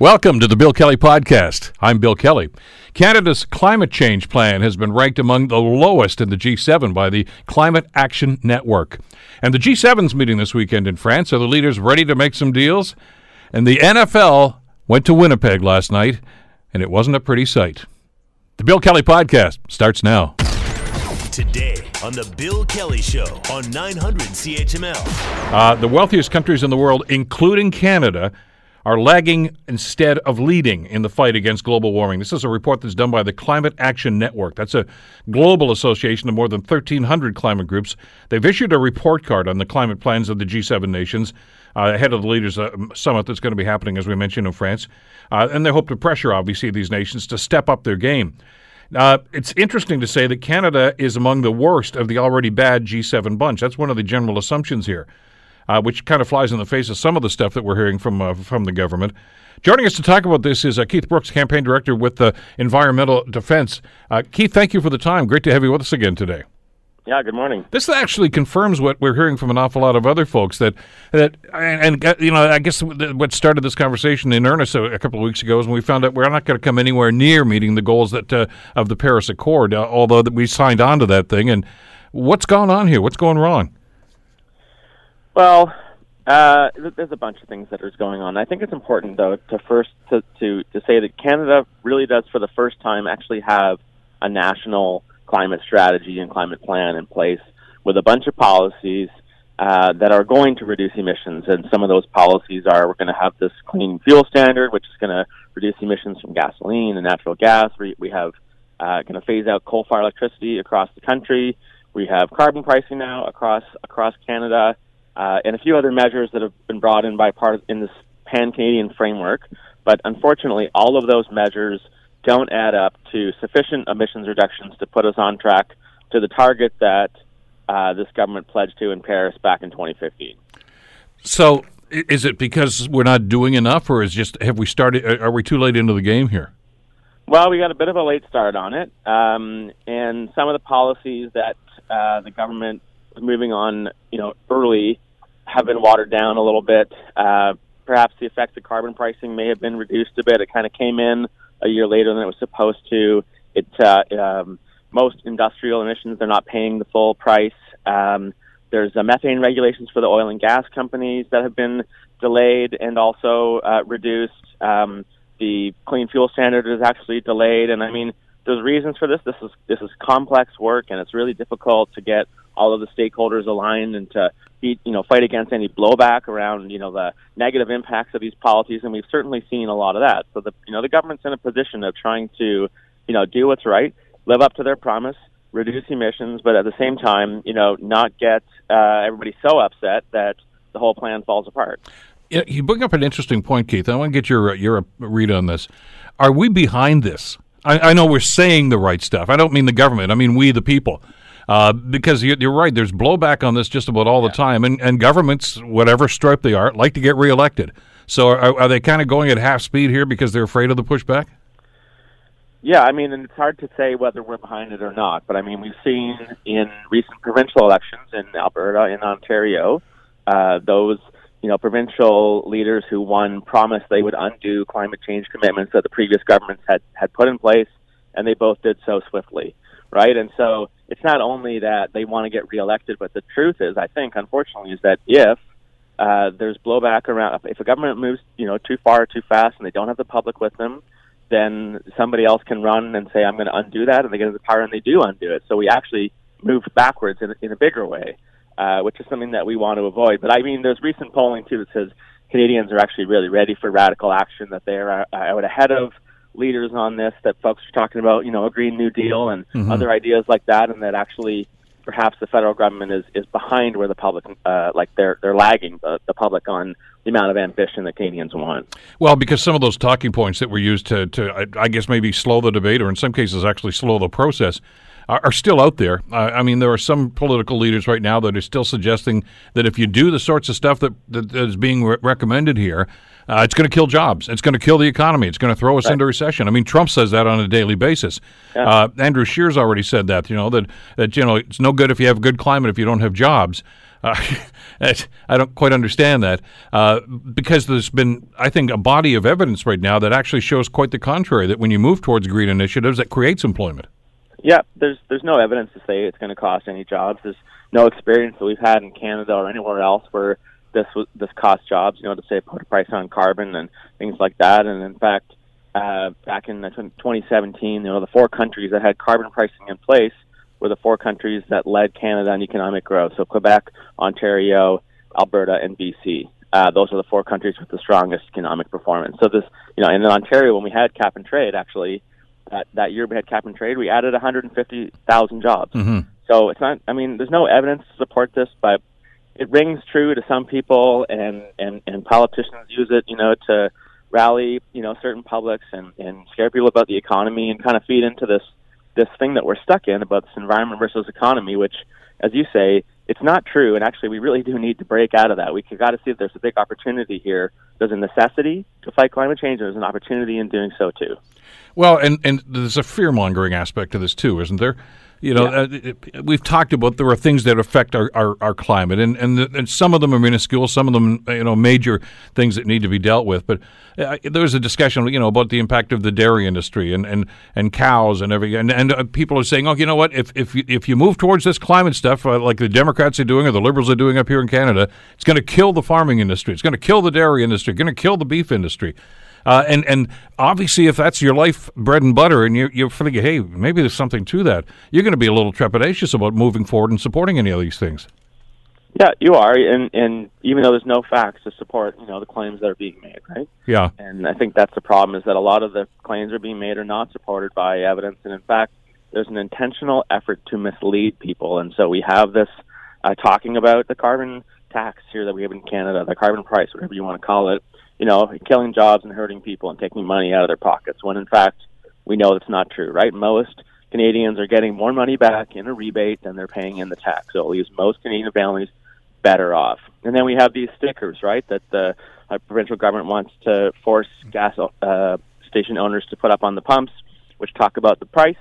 Welcome to the Bill Kelly Podcast. I'm Bill Kelly. Canada's climate change plan has been ranked among the lowest in the G7 by the Climate Action Network. And the G7's meeting this weekend in France. Are the leaders ready to make some deals? And the NFL went to Winnipeg last night, and it wasn't a pretty sight. The Bill Kelly Podcast starts now. Today on The Bill Kelly Show on 900 CHML. Uh, the wealthiest countries in the world, including Canada, are lagging instead of leading in the fight against global warming. This is a report that's done by the Climate Action Network. That's a global association of more than 1,300 climate groups. They've issued a report card on the climate plans of the G7 nations uh, ahead of the leaders' uh, summit that's going to be happening, as we mentioned, in France. Uh, and they hope to pressure, obviously, these nations to step up their game. Uh, it's interesting to say that Canada is among the worst of the already bad G7 bunch. That's one of the general assumptions here uh, which kind of flies in the face of some of the stuff that we're hearing from uh, from the government. Joining us to talk about this is uh, Keith Brooks, campaign director with the Environmental Defence. Uh, Keith, thank you for the time. Great to have you with us again today. Yeah, good morning. This actually confirms what we're hearing from an awful lot of other folks that that and, and uh, you know I guess what started this conversation in earnest a, couple of weeks ago is when we found out we're not going to come anywhere near meeting the goals that uh, of the Paris Accord, uh, although that we signed on to that thing. And what's going on here? What's going wrong? Well, uh, there's a bunch of things that are going on. I think it's important, though, to first to, to to say that Canada really does, for the first time, actually have a national climate strategy and climate plan in place with a bunch of policies uh, that are going to reduce emissions. And some of those policies are we're going to have this clean fuel standard, which is going to reduce emissions from gasoline and natural gas. We, we have uh, going to phase out coal-fired electricity across the country. We have carbon pricing now across across Canada uh, and a few other measures that have been brought in by part in this pan Canadian framework. But unfortunately, all of those measures don't add up to sufficient emissions reductions to put us on track to the target that uh, this government pledged to in Paris back in 2015. So, is it because we're not doing enough, or is just have we started? Are we too late into the game here? Well, we got a bit of a late start on it, um, and some of the policies that uh, the government was moving on, you know, early have been watered down a little bit. Uh, perhaps the effects of carbon pricing may have been reduced a bit. It kind of came in a year later than it was supposed to. It uh, um, most industrial emissions they're not paying the full price. Um, there's uh, methane regulations for the oil and gas companies that have been delayed and also uh, reduced. Um, the clean fuel standard is actually delayed, and I mean, there's reasons for this. This is this is complex work, and it's really difficult to get all of the stakeholders aligned and to you know fight against any blowback around you know the negative impacts of these policies. And we've certainly seen a lot of that. So the you know the government's in a position of trying to you know do what's right, live up to their promise, reduce emissions, but at the same time you know not get uh, everybody so upset that the whole plan falls apart. You bring up an interesting point, Keith. I want to get your your read on this. Are we behind this? I, I know we're saying the right stuff. I don't mean the government. I mean we, the people. Uh, because you're, you're, right, there's blowback on this just about all yeah. the time, and, and governments, whatever stripe they are, like to get reelected. So are, are they kind of going at half speed here because they're afraid of the pushback? Yeah, I mean, and it's hard to say whether we're behind it or not. But I mean, we've seen in recent provincial elections in Alberta, in Ontario, uh, those you know provincial leaders who won promised they would undo climate change commitments that the previous governments had had put in place, and they both did so swiftly, right? And so it's not only that they want to get reelected, but the truth is, I think, unfortunately, is that if uh, there's blowback around, if a government moves, you know, too far, too fast, and they don't have the public with them, then somebody else can run and say, "I'm going to undo that," and they get the power, and they do undo it. So we actually move backwards in, in a bigger way, uh, which is something that we want to avoid. But I mean, there's recent polling too that says Canadians are actually really ready for radical action. That they are uh, out ahead of leaders on this that folks are talking about, you know, a Green New Deal and mm-hmm. other ideas like that, and that actually perhaps the federal government is, is behind where the public, uh, like they're they're lagging the, the public on the amount of ambition that Canadians want. Well, because some of those talking points that were used to, to I, I guess maybe slow the debate, or in some cases actually slow the process, are, are still out there. Uh, I mean, there are some political leaders right now that are still suggesting that if you do the sorts of stuff that, that is being re- recommended here, uh, it's going to kill jobs. It's going to kill the economy. It's going to throw us right. into recession. I mean, Trump says that on a daily basis. Yeah. Uh, Andrew Scheer's already said that. You know that that you know it's no good if you have a good climate if you don't have jobs. Uh, I don't quite understand that uh, because there's been, I think, a body of evidence right now that actually shows quite the contrary. That when you move towards green initiatives, that creates employment. Yeah, there's there's no evidence to say it's going to cost any jobs. There's no experience that we've had in Canada or anywhere else where this was this costs jobs. You know, to say put a price on carbon and things like that. And in fact, uh, back in 2017, you know, the four countries that had carbon pricing in place were the four countries that led Canada in economic growth. So Quebec, Ontario, Alberta, and BC. Uh, those are the four countries with the strongest economic performance. So this, you know, and in Ontario, when we had cap and trade, actually, that that year we had cap and trade, we added 150,000 jobs. Mm-hmm. So it's not. I mean, there's no evidence to support this, but it rings true to some people, and and and politicians use it, you know, to rally, you know, certain publics and and scare people about the economy and kind of feed into this this thing that we're stuck in about this environment versus economy, which, as you say, it's not true. And actually, we really do need to break out of that. We've got to see if there's a big opportunity here. There's a necessity to fight climate change. There's an opportunity in doing so too. Well, and and there's a fear mongering aspect to this too, isn't there? You know, yeah. uh, it, we've talked about there are things that affect our, our, our climate, and, and and some of them are minuscule, some of them you know major things that need to be dealt with. But uh, there was a discussion, you know, about the impact of the dairy industry and, and, and cows and everything, and and uh, people are saying, oh, you know what, if if you, if you move towards this climate stuff uh, like the Democrats are doing or the Liberals are doing up here in Canada, it's going to kill the farming industry, it's going to kill the dairy industry, going to kill the beef industry. Uh, and and obviously, if that's your life bread and butter, and you're, you're thinking, hey, maybe there's something to that, you're going to be a little trepidatious about moving forward and supporting any of these things. Yeah, you are, and and even though there's no facts to support, you know, the claims that are being made, right? Yeah. And I think that's the problem is that a lot of the claims are being made are not supported by evidence, and in fact, there's an intentional effort to mislead people, and so we have this uh, talking about the carbon tax here that we have in Canada, the carbon price, whatever you want to call it, you know, killing jobs and hurting people and taking money out of their pockets when in fact we know that's not true, right? Most Canadians are getting more money back in a rebate than they're paying in the tax. So it leaves most Canadian families better off. And then we have these stickers, right, that the uh, provincial government wants to force gas uh, station owners to put up on the pumps, which talk about the price,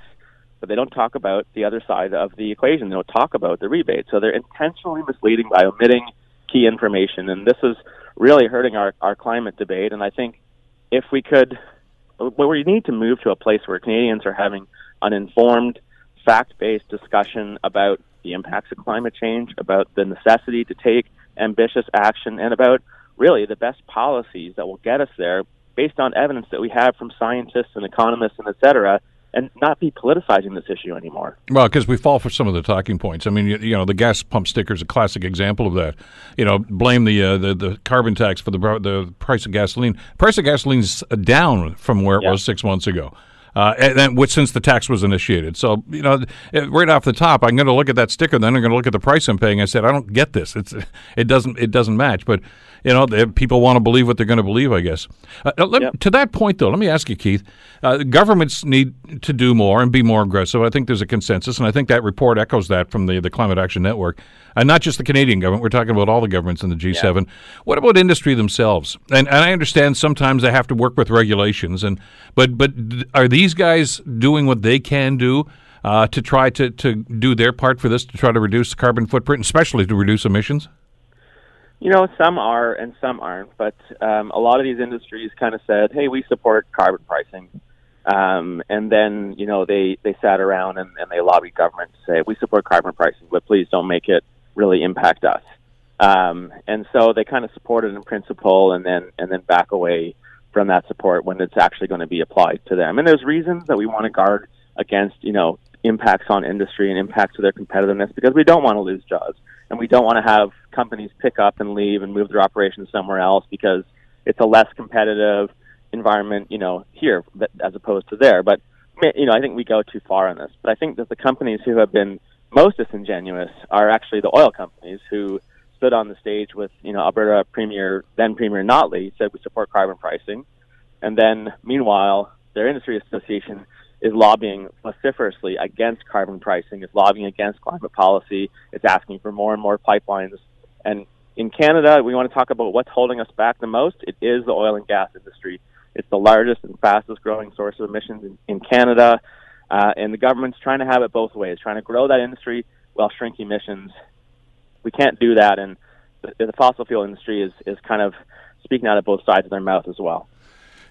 but they don't talk about the other side of the equation. They don't talk about the rebate. So they're intentionally misleading by omitting key information. And this is really hurting our, our climate debate. And I think if we could, well, we need to move to a place where Canadians are having an informed, fact based discussion about the impacts of climate change, about the necessity to take ambitious action, and about really the best policies that will get us there based on evidence that we have from scientists and economists and et cetera and not be politicizing this issue anymore. Well, because we fall for some of the talking points. I mean, you, you, know, the gas pump sticker is a classic example of that. You know, blame the uh, the, the carbon tax for the the price of gasoline. Price of gasoline's down from where it yeah. was six months ago. Uh, and then which since the tax was initiated. So you know, right off the top, I'm going to look at that sticker. Then I'm going to look at the price I'm paying. I said, I don't get this. It's it doesn't it doesn't match. But you know, people want to believe what they're going to believe, I guess. Uh, let, yep. To that point, though, let me ask you, Keith. Uh, governments need to do more and be more aggressive. I think there's a consensus, and I think that report echoes that from the, the Climate Action Network. And not just the Canadian government, we're talking about all the governments in the G7. Yeah. What about industry themselves? And, and I understand sometimes they have to work with regulations, and but but are these guys doing what they can do? Uh, to try to, to do their part for this to try to reduce the carbon footprint, especially to reduce emissions? You know, some are and some aren't, but um, a lot of these industries kind of said, "Hey, we support carbon pricing," um, and then you know they they sat around and, and they lobbied government to say, "We support carbon pricing, but please don't make it really impact us." Um, and so they kind of support it in principle, and then and then back away from that support when it's actually going to be applied to them. And there's reasons that we want to guard against, you know, impacts on industry and impacts to their competitiveness because we don't want to lose jobs and we don't want to have companies pick up and leave and move their operations somewhere else because it's a less competitive environment, you know, here as opposed to there. But you know, I think we go too far on this. But I think that the companies who have been most disingenuous are actually the oil companies who stood on the stage with, you know, Alberta Premier, then Premier Notley, said we support carbon pricing, and then meanwhile, their industry association is lobbying vociferously against carbon pricing, is lobbying against climate policy, it's asking for more and more pipelines. And in Canada, we want to talk about what's holding us back the most. It is the oil and gas industry. It's the largest and fastest growing source of emissions in, in Canada. Uh, and the government's trying to have it both ways, trying to grow that industry while shrink emissions we can't do that, and the, the fossil fuel industry is is kind of speaking out of both sides of their mouth as well.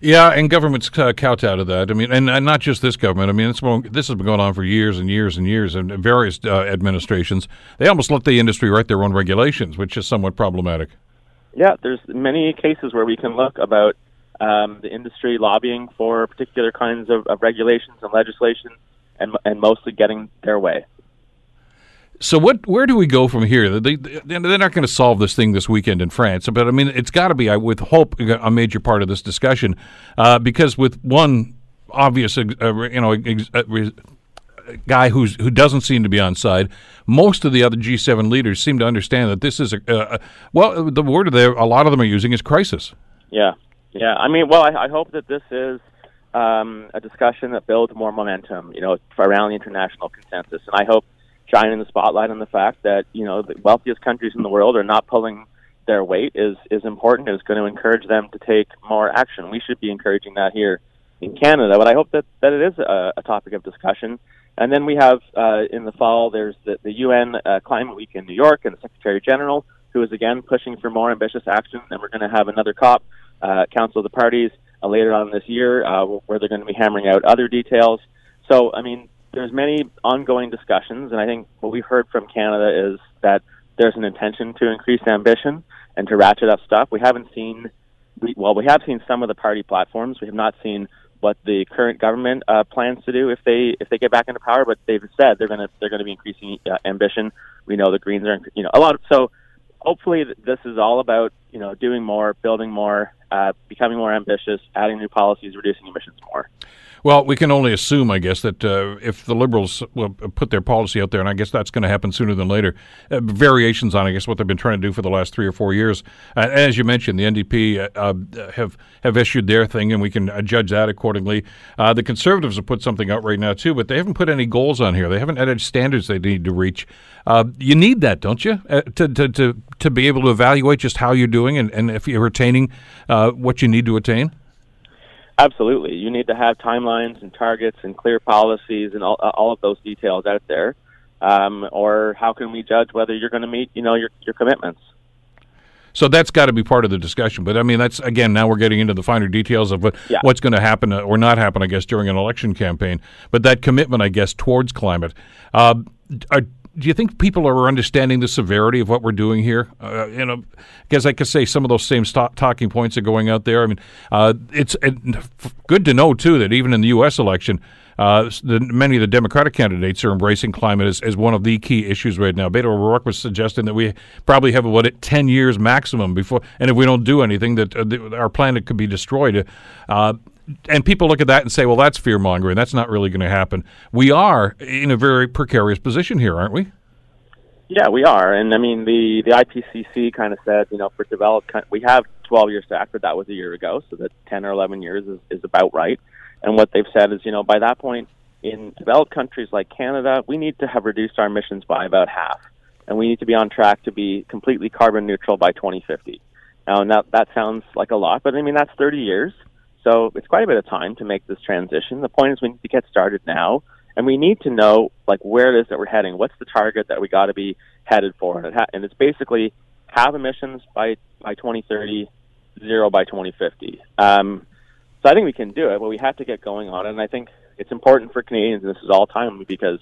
Yeah, and governments uh, out of that. I mean, and, and not just this government. I mean, it's, this has been going on for years and years and years, and various uh, administrations. They almost let the industry write their own regulations, which is somewhat problematic. Yeah, there's many cases where we can look about um, the industry lobbying for particular kinds of, of regulations and legislation, and and mostly getting their way. So what? Where do we go from here? They, they're not going to solve this thing this weekend in France, but I mean, it's got to be, I with hope, a major part of this discussion, uh, because with one obvious, uh, you know, uh, guy who's who doesn't seem to be on side, most of the other G7 leaders seem to understand that this is a, well, the word there a lot of them are using is crisis. Yeah, yeah. I mean, well, I, I hope that this is. Um, a discussion that builds more momentum, you know, around the international consensus, and I hope shining the spotlight on the fact that you know the wealthiest countries in the world are not pulling their weight is is important. It's going to encourage them to take more action. We should be encouraging that here in Canada, but I hope that that it is a, a topic of discussion. And then we have uh, in the fall there's the, the UN uh, Climate Week in New York and the Secretary General who is again pushing for more ambitious action. And we're going to have another COP, uh, Council of the Parties, uh, later on this year uh, where they're going to be hammering out other details. So I mean, there's many ongoing discussions, and I think what we've heard from Canada is that there's an intention to increase ambition and to ratchet up stuff. We haven't seen, we, well, we have seen some of the party platforms. We have not seen what the current government uh, plans to do if they if they get back into power. But they've said they're going to they're going to be increasing uh, ambition. We know the Greens are, you know, a lot. Of, so hopefully this is all about you know doing more, building more, uh, becoming more ambitious, adding new policies, reducing emissions more. Well, we can only assume, I guess, that uh, if the Liberals will put their policy out there, and I guess that's going to happen sooner than later, uh, variations on, I guess, what they've been trying to do for the last three or four years. Uh, as you mentioned, the NDP uh, uh, have have issued their thing, and we can uh, judge that accordingly. the Conservatives have put something out right now too, but they haven't put any goals on here. They haven't added standards they need to reach. you need that, don't you, to, to to to be able to evaluate just how you're doing and, and if you're attaining what you need to attain. Absolutely, you need to have timelines and targets and clear policies and all, all of those details out there. Um, or how can we judge whether you're going to meet, you know, your your commitments? So that's got to be part of the discussion. But I mean, that's again now we're getting into the finer details of what yeah. what's going to happen uh, or not happen, I guess, during an election campaign. But that commitment, I guess, towards climate. Uh, are, do you think people are understanding the severity of what we're doing here? Uh, you know, because I could say some of those same st- talking points are going out there. I mean, uh, it's good to know too that even in the U.S. election, uh, the, many of the Democratic candidates are embracing climate as, as one of the key issues right now. Beto O'Rourke was suggesting that we probably have about ten years maximum before, and if we don't do anything, that uh, our planet could be destroyed. And people look at that and say, well, that's fear mongering. That's not really going to happen. We are in a very precarious position here, aren't we? Yeah, we are. And I mean, the, the IPCC kind of said, you know, for developed, we have 12 years to act, but that was a year ago. So that 10 or 11 years is, is about right. And what they've said is, you know, by that point, in developed countries like Canada, we need to have reduced our emissions by about half. And we need to be on track to be completely carbon neutral by 2050. Now, that, that sounds like a lot, but I mean, that's 30 years. So it's quite a bit of time to make this transition. The point is we need to get started now, and we need to know like where it is that we're heading. What's the target that we got to be headed for? And it's basically have emissions by by 2030, zero by 2050. Um, so I think we can do it, but we have to get going on it. And I think it's important for Canadians, and this is all timely because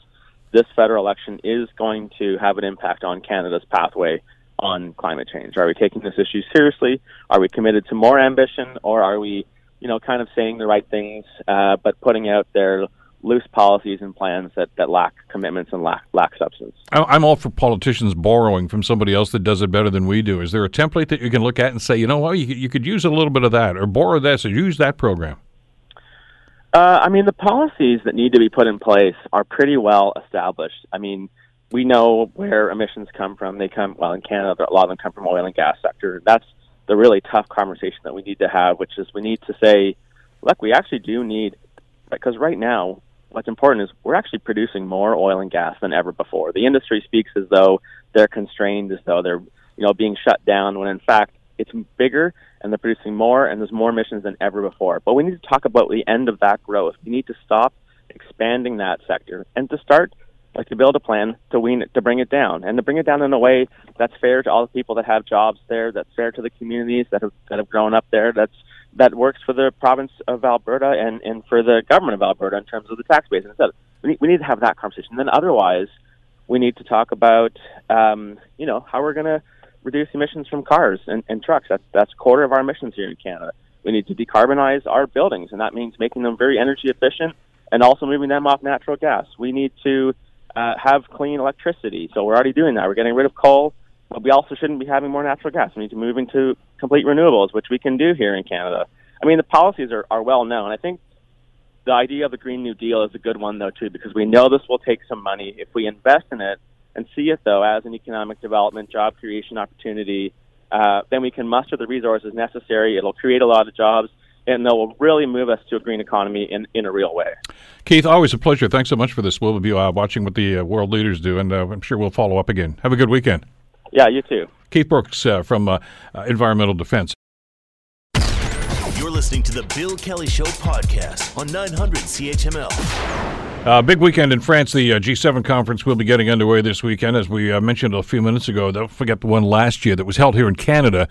this federal election is going to have an impact on Canada's pathway on climate change. Are we taking this issue seriously? Are we committed to more ambition, or are we you know, kind of saying the right things, uh, but putting out their loose policies and plans that, that lack commitments and lack lack substance. I'm all for politicians borrowing from somebody else that does it better than we do. Is there a template that you can look at and say, you know what, you, you could use a little bit of that, or borrow this, or use that program? Uh, I mean, the policies that need to be put in place are pretty well established. I mean, we know where emissions come from. They come well in Canada. A lot of them come from oil and gas sector. That's the really tough conversation that we need to have, which is we need to say, look, we actually do need, because right now, what's important is we're actually producing more oil and gas than ever before. The industry speaks as though they're constrained, as though they're, you know, being shut down, when in fact it's bigger and they're producing more and there's more emissions than ever before. But we need to talk about the end of that growth. We need to stop expanding that sector and to start like to build a plan to wean it, to bring it down, and to bring it down in a way that's fair to all the people that have jobs there, that's fair to the communities that have that have grown up there, that's that works for the province of Alberta and and for the government of Alberta in terms of the tax base. Instead, we need, we need to have that conversation. Then otherwise, we need to talk about um, you know how we're going to reduce emissions from cars and, and trucks. That's that's a quarter of our emissions here in Canada. We need to decarbonize our buildings, and that means making them very energy efficient and also moving them off natural gas. We need to uh, have clean electricity. So we're already doing that. We're getting rid of coal, but we also shouldn't be having more natural gas. We need to move into complete renewables, which we can do here in Canada. I mean, the policies are, are well known. I think the idea of the Green New Deal is a good one, though, too, because we know this will take some money. If we invest in it and see it, though, as an economic development, job creation opportunity, uh, then we can muster the resources necessary. It'll create a lot of jobs and that will really move us to a green economy in, in a real way. Keith, always a pleasure. Thanks so much for this. We'll be uh, watching what the uh, world leaders do, and uh, I'm sure we'll follow up again. Have a good weekend. Yeah, you too. Keith Brooks uh, from uh, uh, Environmental Defence. You're listening to the Bill Kelly Show podcast on 900 CHML. Uh, big weekend in France. The uh, G7 conference will be getting underway this weekend, as we uh, mentioned a few minutes ago. Don't forget the one last year that was held here in Canada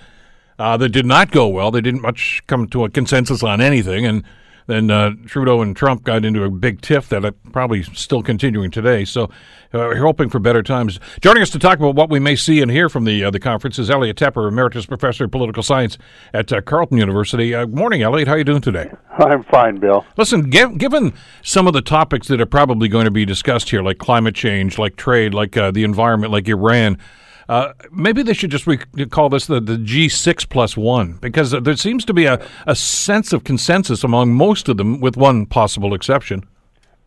uh, that did not go well. They didn't much come to a consensus on anything, and then uh, Trudeau and Trump got into a big tiff that are probably still continuing today. So uh, we're hoping for better times. Joining us to talk about what we may see and hear from the uh, the conference is Elliot Tepper, emeritus professor of political science at uh, Carleton University. Uh, morning, Elliot. How are you doing today? I'm fine, Bill. Listen, given some of the topics that are probably going to be discussed here, like climate change, like trade, like uh, the environment, like Iran. Uh, maybe they should just call this the, the G6 plus one because there seems to be a, a sense of consensus among most of them, with one possible exception.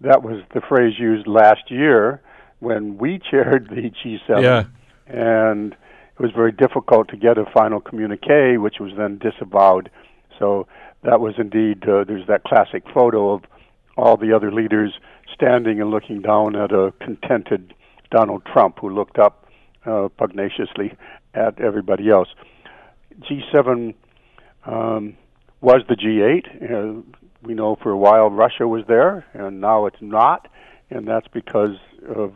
That was the phrase used last year when we chaired the G7. Yeah. And it was very difficult to get a final communique, which was then disavowed. So that was indeed, uh, there's that classic photo of all the other leaders standing and looking down at a contented Donald Trump who looked up uh, pugnaciously at everybody else. G7 um, was the G8. Uh, we know for a while Russia was there, and now it's not, and that's because of,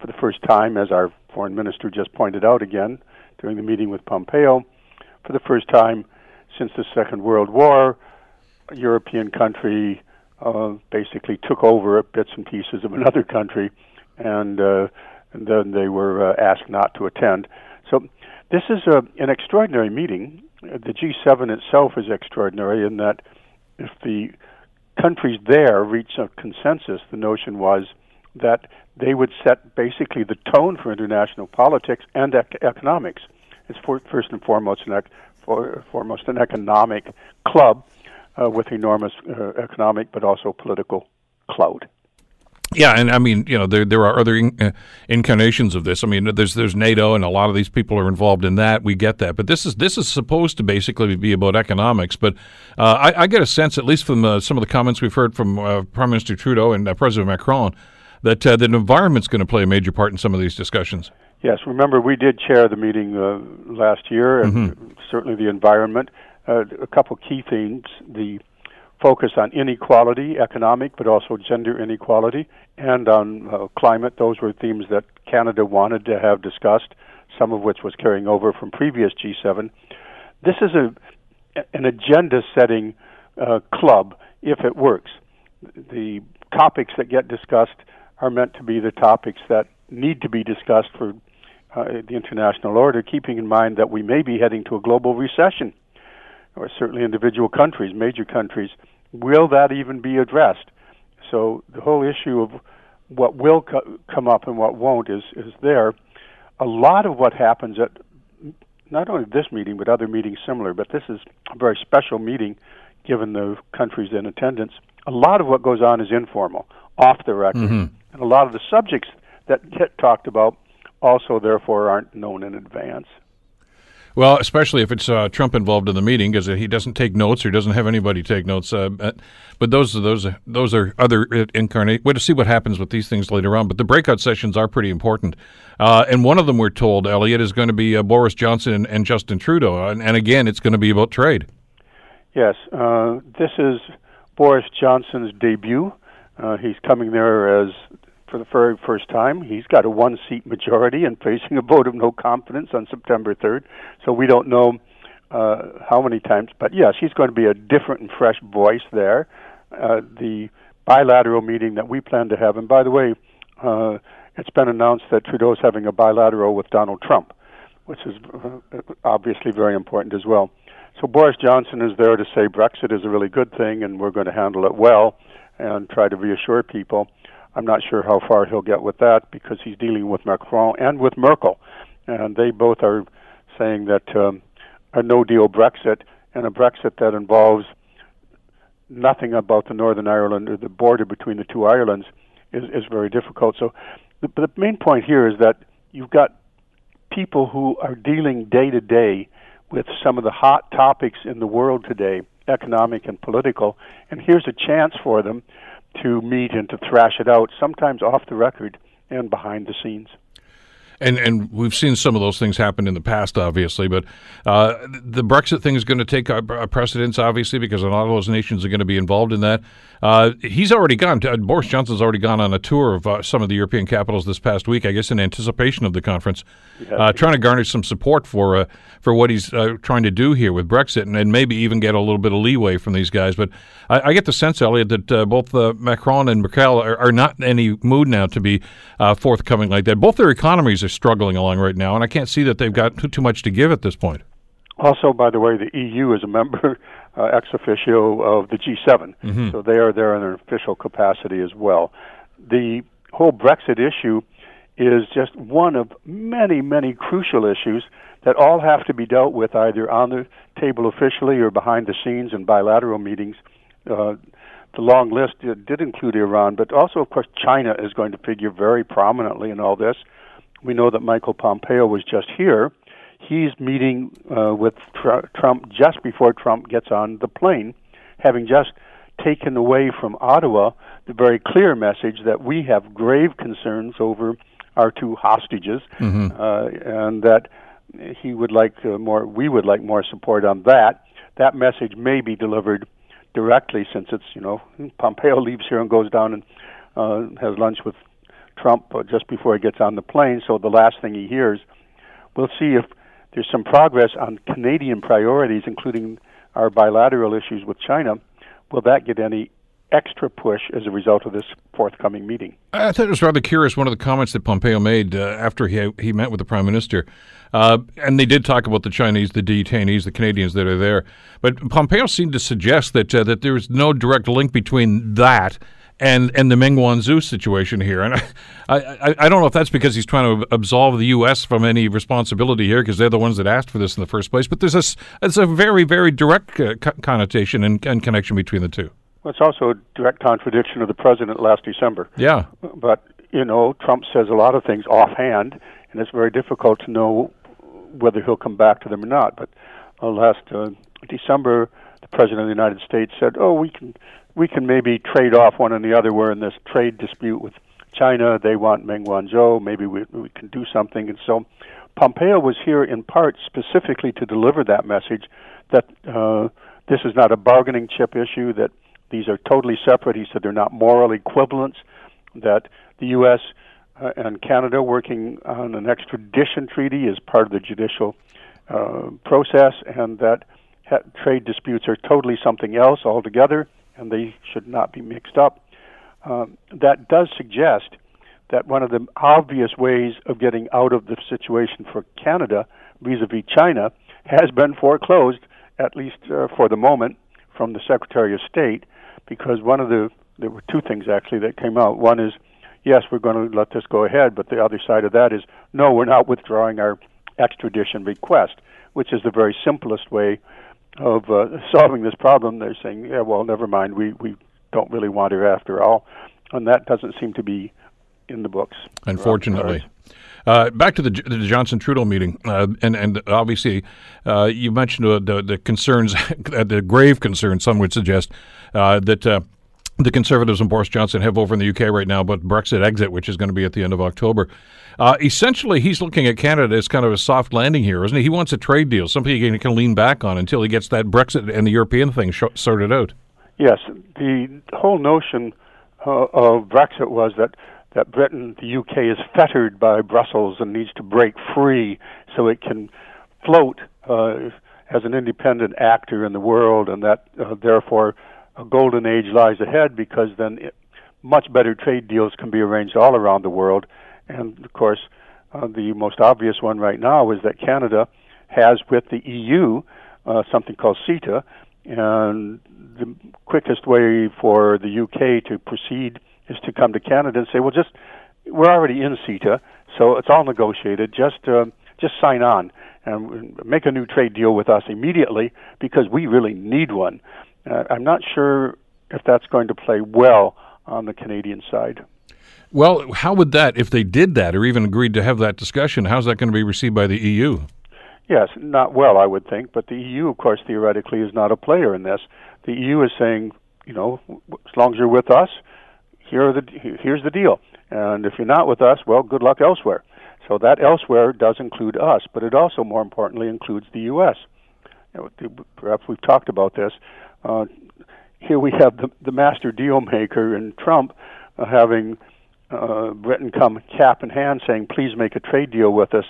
for the first time, as our foreign minister just pointed out again during the meeting with Pompeo, for the first time since the Second World War, a European country uh, basically took over bits and pieces of another country, and uh, and then they were uh, asked not to attend. So this is a, an extraordinary meeting. The G7 itself is extraordinary in that if the countries there reach a consensus, the notion was that they would set basically the tone for international politics and ec- economics. It's for, first and foremost an, ec- for, foremost an economic club uh, with enormous uh, economic but also political clout. Yeah, and I mean, you know, there there are other in, uh, incarnations of this. I mean, there's there's NATO, and a lot of these people are involved in that. We get that, but this is this is supposed to basically be about economics. But uh, I, I, get a sense, at least from uh, some of the comments we've heard from uh, Prime Minister Trudeau and uh, President Macron, that uh, the environment's going to play a major part in some of these discussions. Yes, remember we did chair the meeting last year, and mm-hmm. certainly the environment. a couple key themes: the focus on inequality, economic, but also gender inequality, and on uh, climate. Those were themes that Canada wanted to have discussed, some of which was carrying over from previous G7. This is a an agenda setting uh, club if it works. The topics that get discussed are meant to be the topics that need to be discussed for uh, the international order, keeping in mind that we may be heading to a global recession or certainly individual countries, major countries, will that even be addressed? So the whole issue of what will co- come up and what won't is is there. A lot of what happens at not only this meeting but other meetings similar, but this is a very special meeting given the countries in attendance. A lot of what goes on is informal, off the record, mm-hmm. and a lot of the subjects that get talked about also therefore aren't known in advance. Well, especially if it's uh, Trump involved in the meeting, because he doesn't take notes or doesn't have anybody take notes. Uh, but those are those those are other incarnate. We'll see what happens with these things later on. But the breakout sessions are pretty important, uh, and one of them we're told, Elliot, is going to be uh, Boris Johnson and, and, Justin Trudeau, and, and, again, it's going to be about trade. Yes, uh, this is Boris Johnson's debut. Uh, he's coming there as for the very first time. He's got a one seat majority and facing a vote of no confidence on September 3rd. So we don't know uh, how many times, but yes, he's going to be a different and fresh voice there. Uh, the bilateral meeting that we plan to have, and by the way, uh, it's been announced that Trudeau's having a bilateral with Donald Trump, which is uh, obviously very important as well. So Boris Johnson is there to say Brexit is a really good thing and we're going to handle it well and try to reassure people. I'm not sure how far he'll get with that because he's dealing with Macron and with Merkel, and they both are saying that um, a no deal Brexit and a Brexit that involves nothing about the Northern Ireland or the border between the two Irelands is, is very difficult. So the, the main point here is that you've got people who are dealing day to day with some of the hot topics in the world today, economic and political, and here's a chance for them to meet and to thrash it out, sometimes off the record and behind the scenes. And and we've seen some of those things happen in the past, obviously. But uh, the Brexit thing is going to take a, precedence, obviously, because a lot of those nations are going to be involved in that. Uh, he's already gone. To, uh, Boris Johnson's already gone on a tour of uh, some of the European capitals this past week, I guess, in anticipation of the conference, uh, trying to garner some support for uh, for what he's trying to do here with Brexit, and, and, maybe even get a little bit of leeway from these guys. But I, I get the sense, Elliot, that both Macron and Merkel are, are, not in any mood now to be forthcoming like that. Both their economies are struggling along right now, and I can't see that they've got too, too much to give at this point. Also, by the way, the EU is a member uh, ex officio of the G7, mm-hmm. so they are there in an official capacity as well. The whole Brexit issue is just one of many, many crucial issues that all have to be dealt with either on the table officially or behind the scenes in bilateral meetings. Uh, the long list did include Iran, but also, of course, China is going to figure very prominently in all this. We know that Michael Pompeo was just here he's meeting uh, with tr- Trump just before Trump gets on the plane, having just taken away from Ottawa the very clear message that we have grave concerns over our two hostages, mm-hmm. uh, and that he would like uh, more. We would like more support on that. That message may be delivered directly, since it's you know Pompeo leaves here and goes down and uh, has lunch with Trump uh, just before he gets on the plane. So the last thing he hears, we'll see if there's some progress on Canadian priorities, including our bilateral issues with China. Will that get any extra push as a result of this forthcoming meeting? I thought it was rather curious. One of the comments that Pompeo made uh, after he he met with the prime minister, uh, and they did talk about the Chinese, the detainees, the Canadians that are there. But Pompeo seemed to suggest that uh, that there was no direct link between that and and the Meng Wanzhou situation here. And I, I, I don't know if that's because he's trying to absolve the U.S. from any responsibility here because they're the ones that asked for this in the first place. But there's a, it's a very, very direct uh, connotation and, and connection between the two. Well, it's also a direct contradiction of the president last December. Yeah. But, you know, Trump says a lot of things offhand, and it's very difficult to know whether he'll come back to them or not. But uh, last uh, December, the president of the United States said, "Oh, we can we can maybe trade off one and the other. We're in this trade dispute with China. They want Meng Wanzhou. Maybe we, we can do something. And so Pompeo was here in part specifically to deliver that message that uh, this is not a bargaining chip issue, that these are totally separate. He said they're not moral equivalents, that the U.S. Uh, and Canada working on an extradition treaty is part of the judicial uh, process, and that ha- trade disputes are totally something else altogether and they should not be mixed up. Um, that does suggest that one of the obvious ways of getting out of the situation for Canada vis-a-vis China has been foreclosed, at least uh, for the moment, from the Secretary of State, because one of the there were two things actually that came out. One is, yes, we're going to let this go ahead, but the other side of that is, no, we're not withdrawing our extradition request, which is the very simplest way of uh, solving this problem, they're saying, yeah, well, never mind, we, we don't really want her after all. And that doesn't seem to be in the books. Unfortunately. Uh, back to the, the Johnson Trudeau meeting, uh, and and obviously, uh, you mentioned uh, the the concerns, the grave concerns, some would suggest uh, that uh, the Conservatives and Boris Johnson have over in the UK right now but Brexit exit, which is going to be at the end of October. Uh, essentially, he's looking at Canada as kind of a soft landing here, isn't he? He wants a trade deal, something he can, lean back on until he gets that Brexit and the European thing sh- sorted out. Yes, the whole notion uh, of Brexit was that that Britain, the UK, is fettered by Brussels and needs to break free so it can float uh, as an independent actor in the world, and that uh, therefore a golden age lies ahead because then it, much better trade deals can be arranged all around the world. And of course, uh, the most obvious one right now is that Canada has with the EU uh, something called CETA, and the quickest way for the UK to proceed is to come to Canada and say, well, just we're already in CETA, so it's all negotiated. Just uh, just sign on and make a new trade deal with us immediately because we really need one. Uh, I'm not sure if that's going to play well on the Canadian side. Well, how would that, if they did that or even agreed to have that discussion, how's that going to be received by the EU? Yes, not well, I would think. But the EU, of course, theoretically is not a player in this. The EU is saying, you know, as long as you're with us, here the, here's the deal. And if you're not with us, well, good luck elsewhere. So that elsewhere does include us, but it also, more importantly, includes the U.S. Perhaps we've talked about this. Uh, here we have the, the master deal maker in Trump uh, having uh, Britain come cap in hand saying, please make a trade deal with us.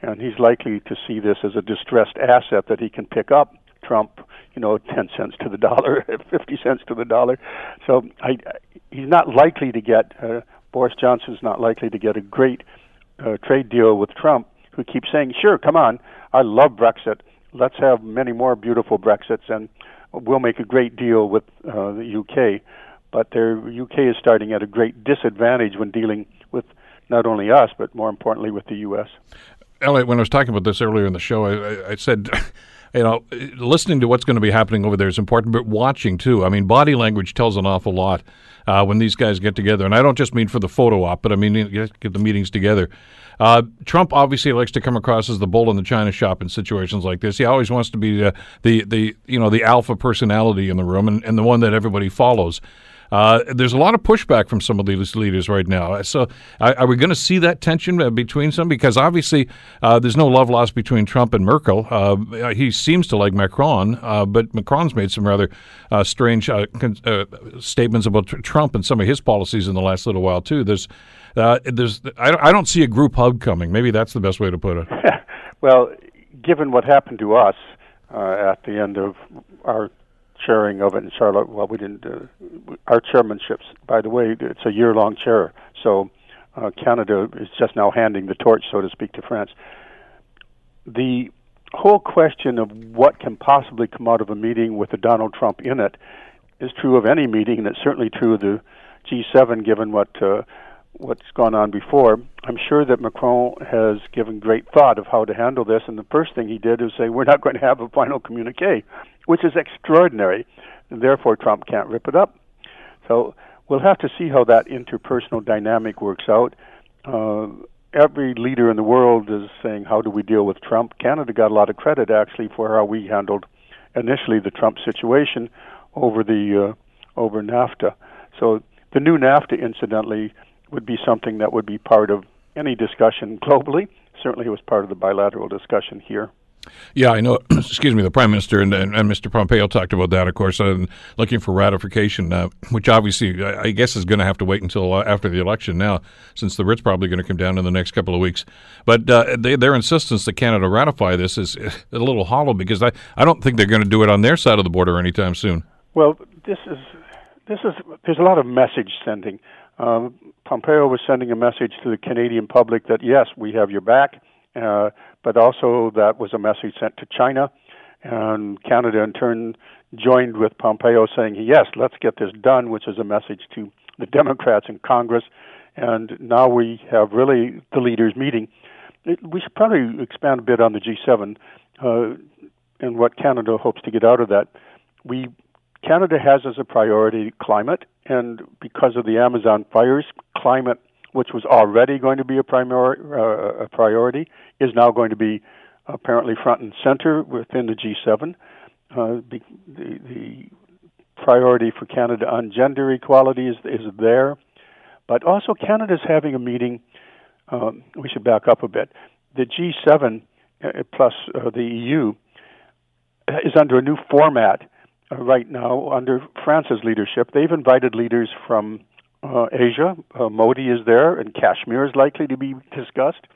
And he's likely to see this as a distressed asset that he can pick up. Trump, you know, 10 cents to the dollar, 50 cents to the dollar. So I, he's not likely to get, uh, Boris Johnson's not likely to get a great uh, trade deal with Trump, who keeps saying, sure, come on, I love Brexit. Let's have many more beautiful Brexits, and we'll make a great deal with uh, the UK. But their UK is starting at a great disadvantage when dealing with not only us, but more importantly with the U.S. Elliot, when I was talking about this earlier in the show, I, I said, you know, listening to what's going to be happening over there is important, but watching too. I mean, body language tells an awful lot uh, when these guys get together. And I don't just mean for the photo op, but I mean get, get the meetings together. Uh, Trump obviously likes to come across as the bull in the china shop in situations like this. He always wants to be the, the, the you know the alpha personality in the room and, and the one that everybody follows. Uh, there's a lot of pushback from some of these leaders right now. So, are, are we going to see that tension uh, between some? Because obviously, uh, there's no love lost between Trump and Merkel. Uh, he seems to like Macron, uh, but Macron's made some rather uh, strange con- statements about Trump and some of his policies in the last little while too. There's, there's, I, I don't see a group hug coming. Maybe that's the best way to put it. well, given what happened to us at the end of our chairing of it in Charlevoix. Well, we didn't. Uh, our chairmanships, by the way, it's a year-long chair. So uh, Canada is just now handing the torch, so to speak, to France. The whole question of what can possibly come out of a meeting with a Donald Trump in it is true of any meeting, and it's certainly true of the G7, given what uh, what's gone on before. I'm sure that Macron has given great thought of how to handle this, and the first thing he did is say, "We're not going to have a final communique," which is extraordinary, and therefore Trump can't rip it up. So we'll have to see how that interpersonal dynamic works out. Uh, every leader in the world is saying, "How do we deal with Trump?" Canada got a lot of credit actually for how we handled initially the Trump situation over the uh, over NAFTA. So the new NAFTA, incidentally, would be something that would be part of any discussion globally. Certainly, it was part of the bilateral discussion here. Yeah, I know. excuse me, the prime minister and, and, and, Mr. Pompeo talked about that, of course, and looking for ratification, uh, which obviously I, I guess is going to have to wait until uh, after the election now, since the writ's probably going to come down in the next couple of weeks. But uh, they, their insistence that Canada ratify this is a little hollow because I, I don't think they're going to do it on their side of the border anytime soon. Well, this is this is there's a lot of message sending. Um, Pompeo was sending a message to the Canadian public that yes, we have your back, uh, but also that was a message sent to China, and Canada in turn joined with Pompeo saying yes, let's get this done, which is a message to the Democrats in Congress, and now we have really the leaders meeting. We should probably expand a bit on the G7 uh, and what Canada hopes to get out of that. We Canada has as a priority climate, and because of the Amazon fires, climate, which was already going to be a, primary, uh, a priority, is now going to be apparently front and center within the G7. Uh, the, the, the priority for Canada on gender equality is, is there, but also Canada's having a meeting. Um, we should back up a bit. The G7 uh, plus uh, the EU is under a new format right now under France's leadership. They've invited leaders from uh, Asia. Uh, Modi is there, and Kashmir is likely to be discussed.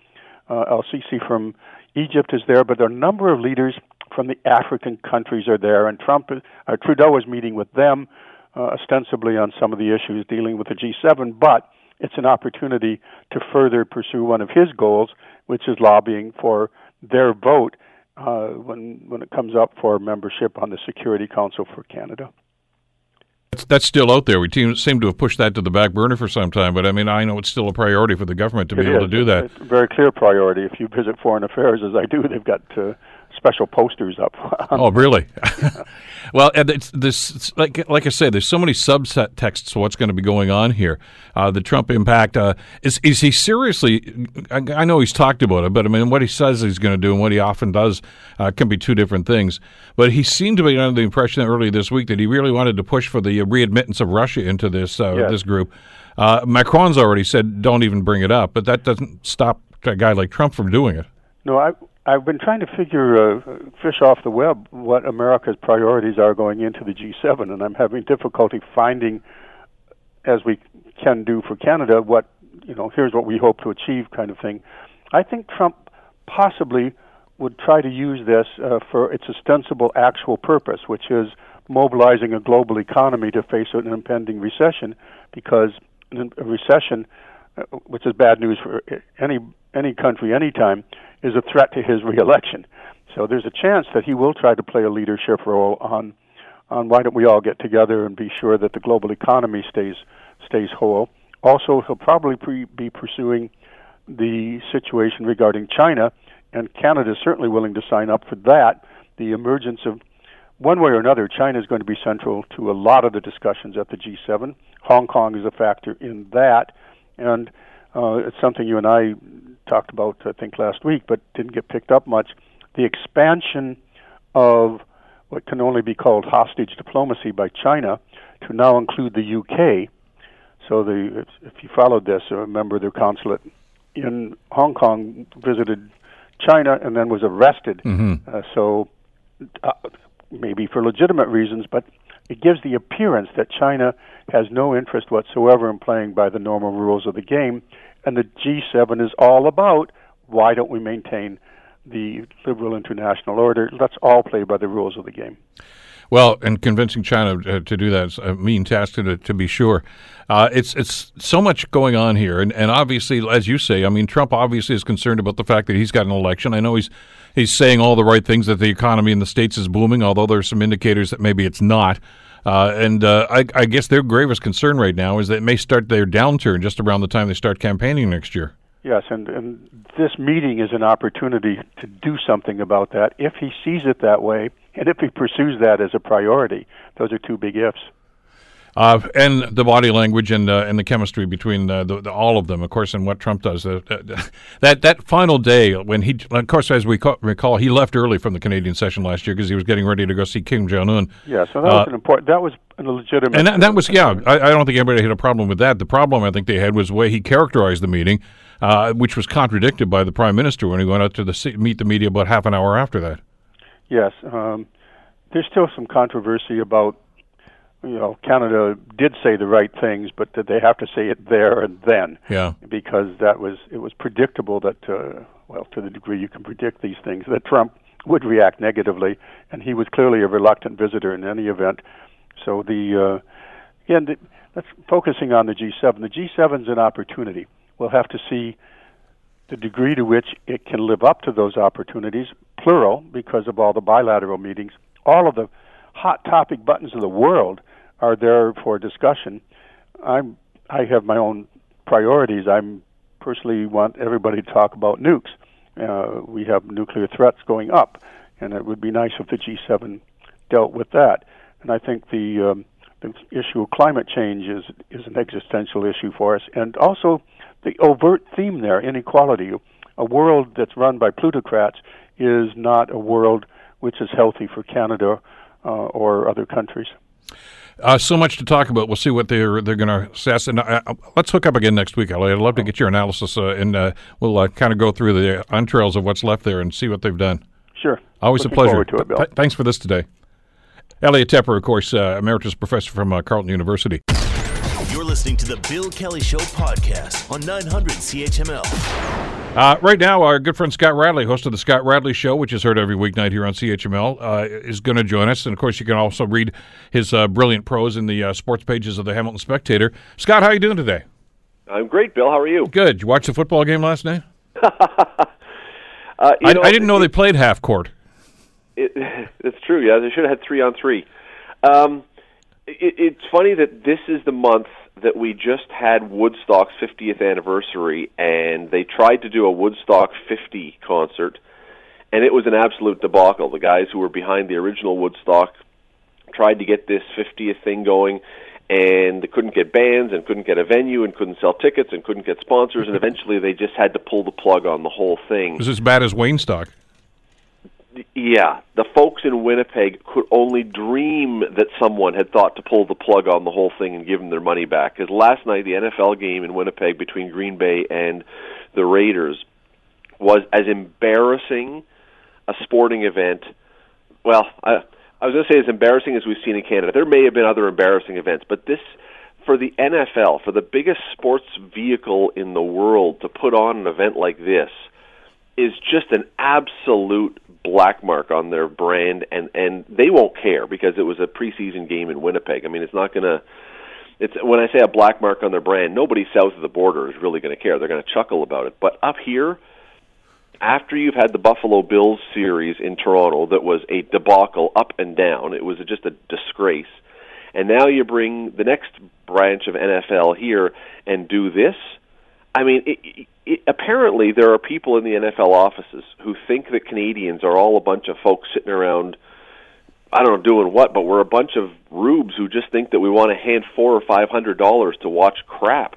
Uh, El Sisi from Egypt is there, but there are a number of leaders from the African countries are there, and Trump, uh, Trudeau is meeting with them, uh, ostensibly on some of the issues dealing with the G7. But it's an opportunity to further pursue one of his goals, which is lobbying for their vote uh, when when it comes up for membership on the Security Council for Canada. That's, that's still out there. We seem to have pushed that to the back burner for some time, but I mean, I know it's still a priority for the government to it be able to do that. It's a very clear priority. If you visit Foreign Affairs, as I do, they've got uh, special posters up. oh, really? well, and it's this like like I said, there's so many subset texts to what's going to be going on here. Uh, the Trump impact uh, is is he seriously? I, I, know he's talked about it, but I mean, what he says he's going to do and what he often does uh, can be two different things. But he seemed to be under the impression earlier this week that he really wanted to push for the readmittance of Russia into this uh, yes. this group. Uh, Macron's already said don't even bring it up, but that doesn't stop a guy like Trump from doing it. No, I I've been trying to figure, uh, fish off the web, what America's priorities are going into the G7, and I'm having difficulty finding, as we can do for Canada, what you know. Here's what we hope to achieve, kind of thing. I think Trump possibly would try to use this uh, for its ostensible actual purpose, which is mobilizing a global economy to face an impending recession, because a recession, uh, Uh, which is bad news for any any country anytime, is a threat to his reelection. So there's a chance that he will try to play a leadership role on on why don't we all get together and be sure that the global economy stays stays whole. Also, he'll probably pre- be pursuing the situation regarding China, and Canada is certainly willing to sign up for that. The emergence of one way or another, China is going to be central to a lot of the discussions at the G7. Hong Kong is a factor in that, and uh, it's something you and I talked about, I think, last week, but didn't get picked up much. The expansion of what can only be called hostage diplomacy by China to now include the UK. So, the if, if you followed this, a member of their consulate in Hong Kong visited China and then was arrested. Mm-hmm. Uh, so, uh, maybe for legitimate reasons, but it gives the appearance that China has no interest whatsoever in playing by the normal rules of the game and the G7 is all about why don't we maintain the liberal international order? Let's all play by the rules of the game. Well, and convincing China uh, to do that is a mean task to, to be sure. Uh, it's it's so much going on here, and, and obviously, as you say, I mean, Trump obviously is concerned about the fact that he's got an election. I know he's he's saying all the right things that the economy in the states is booming, although there's some indicators that maybe it's not. Uh, and uh, I, I, guess their gravest concern right now is that it may start their downturn just around the time they start campaigning next year. Yes, and, and this meeting is an opportunity to do something about that if he sees it that way and if he pursues that as a priority. Those are two big ifs. Uh, and the body language and uh, and the chemistry between uh, the, the, all of them, of course, and what Trump does. Uh, that that final day when he, of course, as we recall, he left early from the Canadian session last year because he was getting ready to go see Kim Jong Un. Yeah, so that was uh, an important. That was a legitimate. And that, that was yeah. I, I, don't think anybody had a problem with that. The problem I think they had was the way he characterized the meeting, uh, which was contradicted by the prime minister when he went out to the meet the media about half an hour after that. Yes, um, there's still some controversy about you know, Canada did say the right things, but did they have to say it there and then? Yeah. Because that was it was predictable that, uh, well, to the degree you can predict these things, that Trump would react negatively, and he was clearly a reluctant visitor in any event. So the uh, again, the, that's focusing on the G7. The G7 is an opportunity. We'll have to see the degree to which it can live up to those opportunities, plural, because of all the bilateral meetings. All of the hot topic buttons of the world are there for discussion. I'm I have my own priorities. I'm personally want everybody to talk about nukes. Uh, we have nuclear threats going up, and it would be nice if the G7 dealt with that. And I think the um, the issue of climate change is is an existential issue for us, and also the overt theme there, inequality. A world that's run by plutocrats is not a world which is healthy for Canada uh, or other countries. Uh, so much to talk about. We'll see what they're they're going to assess, and uh, let's hook up again next week, Elliot. I'd love to get your analysis, uh, and uh, we'll uh, kind of go through the entrails of what's left there and see what they've done. Sure. Always Looking a pleasure. It, Th- thanks for this today, Elliot Tepper, of course, uh, emeritus professor from Carleton University. You're listening to the Bill Kelly Show podcast on 900 CHML. Uh, right now, our good friend Scott Radley, host of the Scott Radley Show, which is heard every weeknight here on CHML, uh, is going to join us. And of course, you can also read his uh, brilliant prose in the uh, sports pages of the Hamilton Spectator. Scott, how are you doing today? I'm great, Bill. How are you? Good. Did you watch the football game last night? Uh, you I, know, I didn't know it- they played half court. It, it's true. Yeah, they should have had three on three. Um, it, it's funny that this is the month that we just had Woodstock's 50th anniversary, and they tried to do a Woodstock 50 concert, and it was an absolute debacle. The guys who were behind the original Woodstock tried to get this 50th thing going, and they couldn't get bands, and couldn't get a venue, and couldn't sell tickets, and couldn't get sponsors, and eventually they just had to pull the plug on the whole thing. It was as bad as Wayne Stock. Yeah, the folks in Winnipeg could only dream that someone had thought to pull the plug on the whole thing and give them their money back. Because last night, the NFL game in Winnipeg between Green Bay and the Raiders was as embarrassing a sporting event. Well, I, I was going to say as embarrassing as we've seen in Canada. There may have been other embarrassing events, but this, for the NFL, for the biggest sports vehicle in the world to put on an event like this, is just an absolute black mark on their brand and and they won't care because it was a preseason game in Winnipeg. I mean, it's not going to it's when I say a black mark on their brand, nobody south of the border is really going to care. They're going to chuckle about it. But up here, after you've had the Buffalo Bills series in Toronto that was a debacle up and down, it was just a disgrace. And now you bring the next branch of NFL here and do this. I mean, it, it, apparently there are people in the NFL offices who think that Canadians are all a bunch of folks sitting around I don't know doing what, but we're a bunch of rubes who just think that we want to hand four or five hundred dollars to watch crap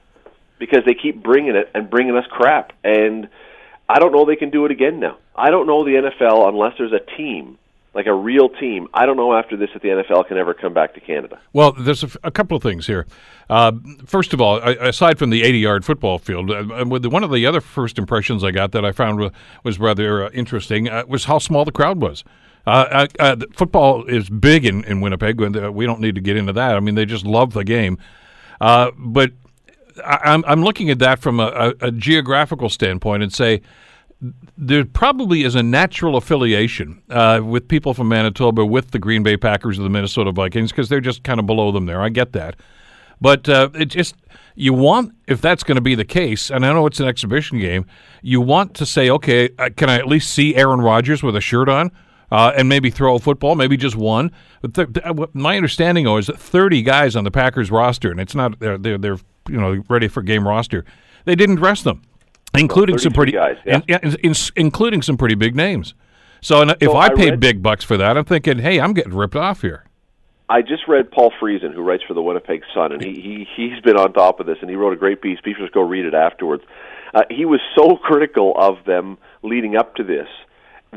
because they keep bringing it and bringing us crap, and I don't know they can do it again now. I don't know the NFL unless there's a team like a real team. I don't know after this if the NFL can ever come back to Canada. Well, there's a, f- a couple of things here. Uh, first of all, aside from the 80-yard football field, uh, with one of the other first impressions I got that I found was rather uh, interesting uh, was how small the crowd was. Uh, uh, uh, football is big in, in Winnipeg, uh, we don't need to get into that. I mean, they just love the game. Uh, but I, I'm, I'm looking at that from a, a, a geographical standpoint and say there probably is a natural affiliation uh, with people from Manitoba with the Green Bay Packers or the Minnesota Vikings because they're just kind of below them there. I get that, but uh, it just you want if that's going to be the case, and I know it's an exhibition game, you want to say, okay, uh, can I at least see Aaron Rodgers with a shirt on? Uh, and maybe throw a football, maybe just one. But th- th- my understanding though, is that 30 guys on the Packers roster, and it's not they're they're, they're you know ready for game roster. They didn't dress them, including some pretty guys, yeah. in- yeah, in- in- including some pretty big names. So, and if I I paid read- big bucks for that, I'm thinking, hey, I'm getting ripped off here. I just read Paul Friesen, who writes for the Winnipeg Sun, and he, he he's been on top of this, and he wrote a great piece. People just go read it afterwards. Uh, he was so critical of them leading up to this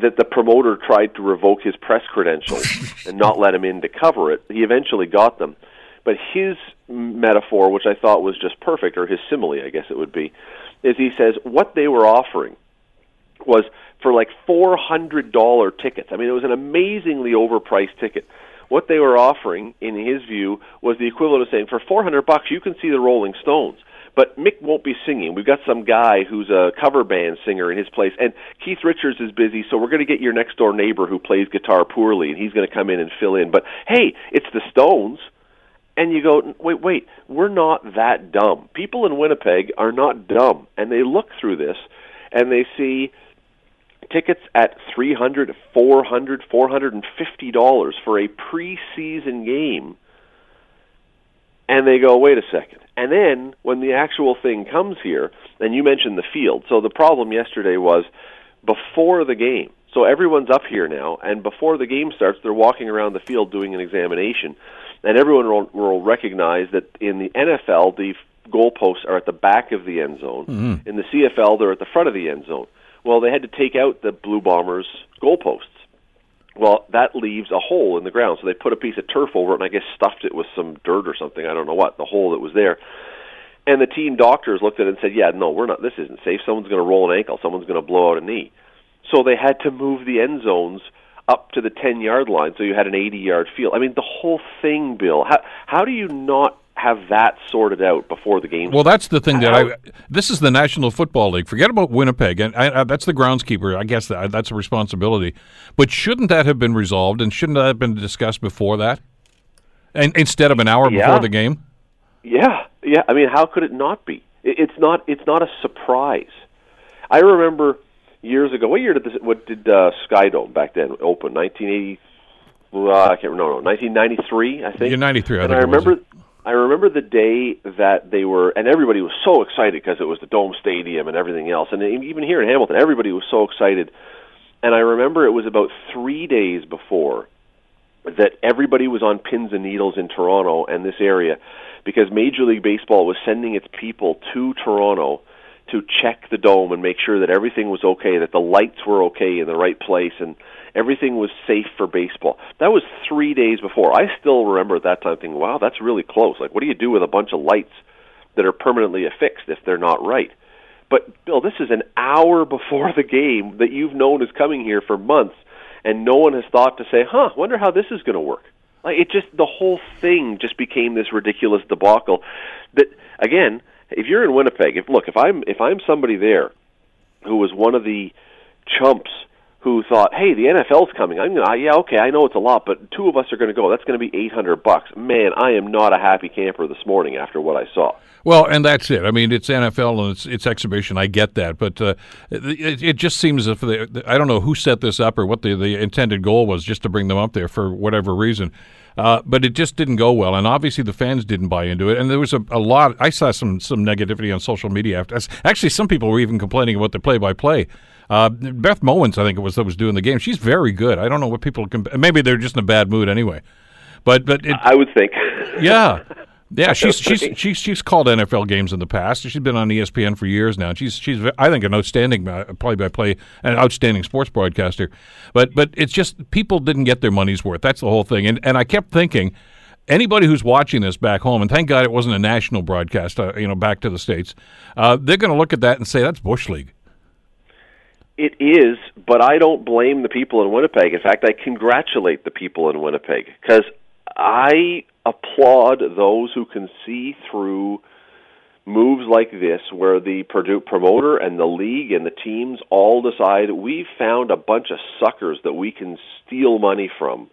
that the promoter tried to revoke his press credentials and not let him in to cover it. He eventually got them, but his metaphor, which I thought was just perfect, or his simile, I guess it would be, is he says what they were offering was for like four hundred dollar tickets. I mean, it was an amazingly overpriced ticket. What they were offering, in his view, was the equivalent of saying, for four hundred bucks, you can see the Rolling Stones. But Mick won't be singing. We've got some guy who's a cover band singer in his place, and Keith Richards is busy, so we're going to get your next door neighbor who plays guitar poorly, and he's going to come in and fill in. But hey, it's the Stones. And you go, wait, wait, we're not that dumb. People in Winnipeg are not dumb. And they look through this and they see tickets at three hundred, four hundred, four hundred and fifty dollars for a preseason game. And they go, wait a second. And then when the actual thing comes here, and you mentioned the field. So the problem yesterday was before the game. So everyone's up here now, and before the game starts, they're walking around the field doing an examination, and everyone will, will recognize that in the NFL, the goalposts are at the back of the end zone. Mm-hmm. In the CFL, they're at the front of the end zone. Well, they had to take out the Blue Bombers goalposts. Well, that leaves a hole in the ground, so they put a piece of turf over it, and I guess stuffed it with some dirt or something. I don't know what the hole that was there. And the team doctors looked at it and said, "Yeah, no, we're not. This isn't safe. Someone's going to roll an ankle. Someone's going to blow out a knee." So they had to move the end zones up to the ten yard line, so you had an eighty yard field. I mean, the whole thing, Bill. How how do you not have that sorted out before the game. Well, that's the thing that I. This is the National Football League. Forget about Winnipeg, and I, I, uh, that's the groundskeeper. I guess that, that's a responsibility. But shouldn't that have been resolved, and shouldn't that have been discussed before that, and instead of an hour Yeah. before the game? Yeah, yeah. I mean, how could it not be? It, it's not. It's not a surprise. I remember years ago. What year did this? What did uh, Skydome back then open? Nineteen eighty. Uh, I can't remember. No, no, nineteen ninety three. I think. Yeah, 93, I And think I was. remember. I remember the day that they were, and everybody was so excited because it was the Dome Stadium and everything else. And even here in Hamilton, everybody was so excited. And I remember it was about three days before that everybody was on pins and needles in Toronto and this area because Major League Baseball was sending its people to Toronto to check the dome and make sure that everything was okay, that the lights were okay in the right place, and everything was safe for baseball. That was three days before. I still remember at that time thinking, wow, that's really close. Like, what do you do with a bunch of lights that are permanently affixed if they're not right? But, Bill, this is an hour before the game that you've known is coming here for months, and no one has thought to say, huh, wonder how this is going to work. Like it just the whole thing just became this ridiculous debacle. That again, if you're in Winnipeg, if look, if I'm if I'm somebody there who was one of the chumps who thought, "Hey, the NFL's coming. I'm gonna, yeah, okay, I know it's a lot, but two of us are going to go. That's going to be 800 bucks." Man, I am not a happy camper this morning after what I saw. Well, and that's it. I mean, it's NFL and it's, it's exhibition. I get that, but uh, it, it just seems if they, I don't know who set this up or what the, the intended goal was, just to bring them up there for whatever reason. Uh, but it just didn't go well, and obviously the fans didn't buy into it. And there was a, a lot. I saw some some negativity on social media after. Actually, some people were even complaining about the play by play. Uh, Beth Mowins, I think it was that was doing the game. She's very good. I don't know what people can. Maybe they're just in a bad mood anyway. But but it, I would think. yeah. Yeah, she's she's she's she's called NFL games in the past. She's been on ESPN for years now. She's she's I think an outstanding uh, play-by-play, an outstanding sports broadcaster. But but it's just people didn't get their money's worth. That's the whole thing. And and I kept thinking, anybody who's watching this back home, and thank God it wasn't a national broadcast, uh, you know, back to the states, uh, they're going to look at that and say that's bush league. It is, but I don't blame the people in Winnipeg. In fact, I congratulate the people in Winnipeg because I applaud those who can see through moves like this where the promoter and the league and the teams all decide we've found a bunch of suckers that we can steal money from.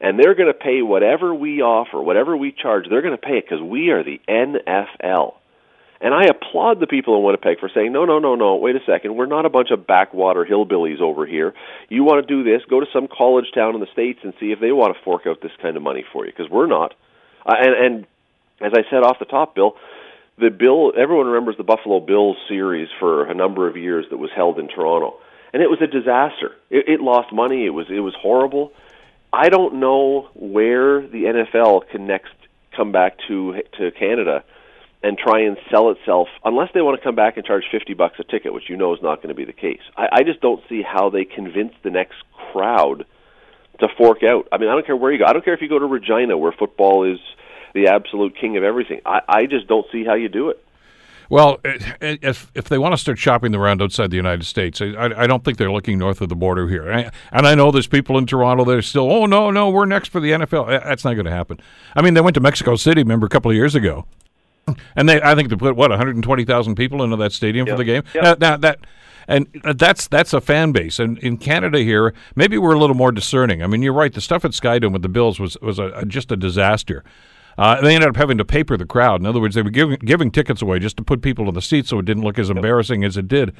And they're going to pay whatever we offer whatever we charge they're going to pay it because we are the nfl and I applaud the people in Winnipeg for saying, no, no, no, no, wait a second. We're not a bunch of backwater hillbillies over here. You want to do this, go to some college town in the States and see if they want to fork out this kind of money for you, because we're not. Uh, and, and as I said off the top, Bill, the Bill, everyone remembers the Buffalo Bills series for a number of years that was held in Toronto. And it was a disaster. It, it lost money. It was, it was horrible. I don't know where the NFL can next come back to, to Canada and try and sell itself unless they want to come back and charge 50 bucks a ticket which you know is not going to be the case I, I just don't see how they convince the next crowd to fork out i mean i don't care where you go i don't care if you go to regina where football is the absolute king of everything i, I just don't see how you do it Well, if if they want to start shopping around outside the United States, I, I don't think they're looking north of the border here. And I know there's people in Toronto that are still, oh no, no, we're next for the NFL. That's not going to happen. I mean, they went to Mexico City, remember, a couple of years ago, and they I think they put what 120,000 people into that stadium for the game. Yep. Now, now that. And that's that's a fan base, and in Canada here, maybe we're a little more discerning. I mean, you're right. The stuff at Skydome with the Bills was was a, a, just a disaster. Uh, they ended up having to paper the crowd. In other words, they were giving giving tickets away just to put people in the seats, so it didn't look as embarrassing as it did.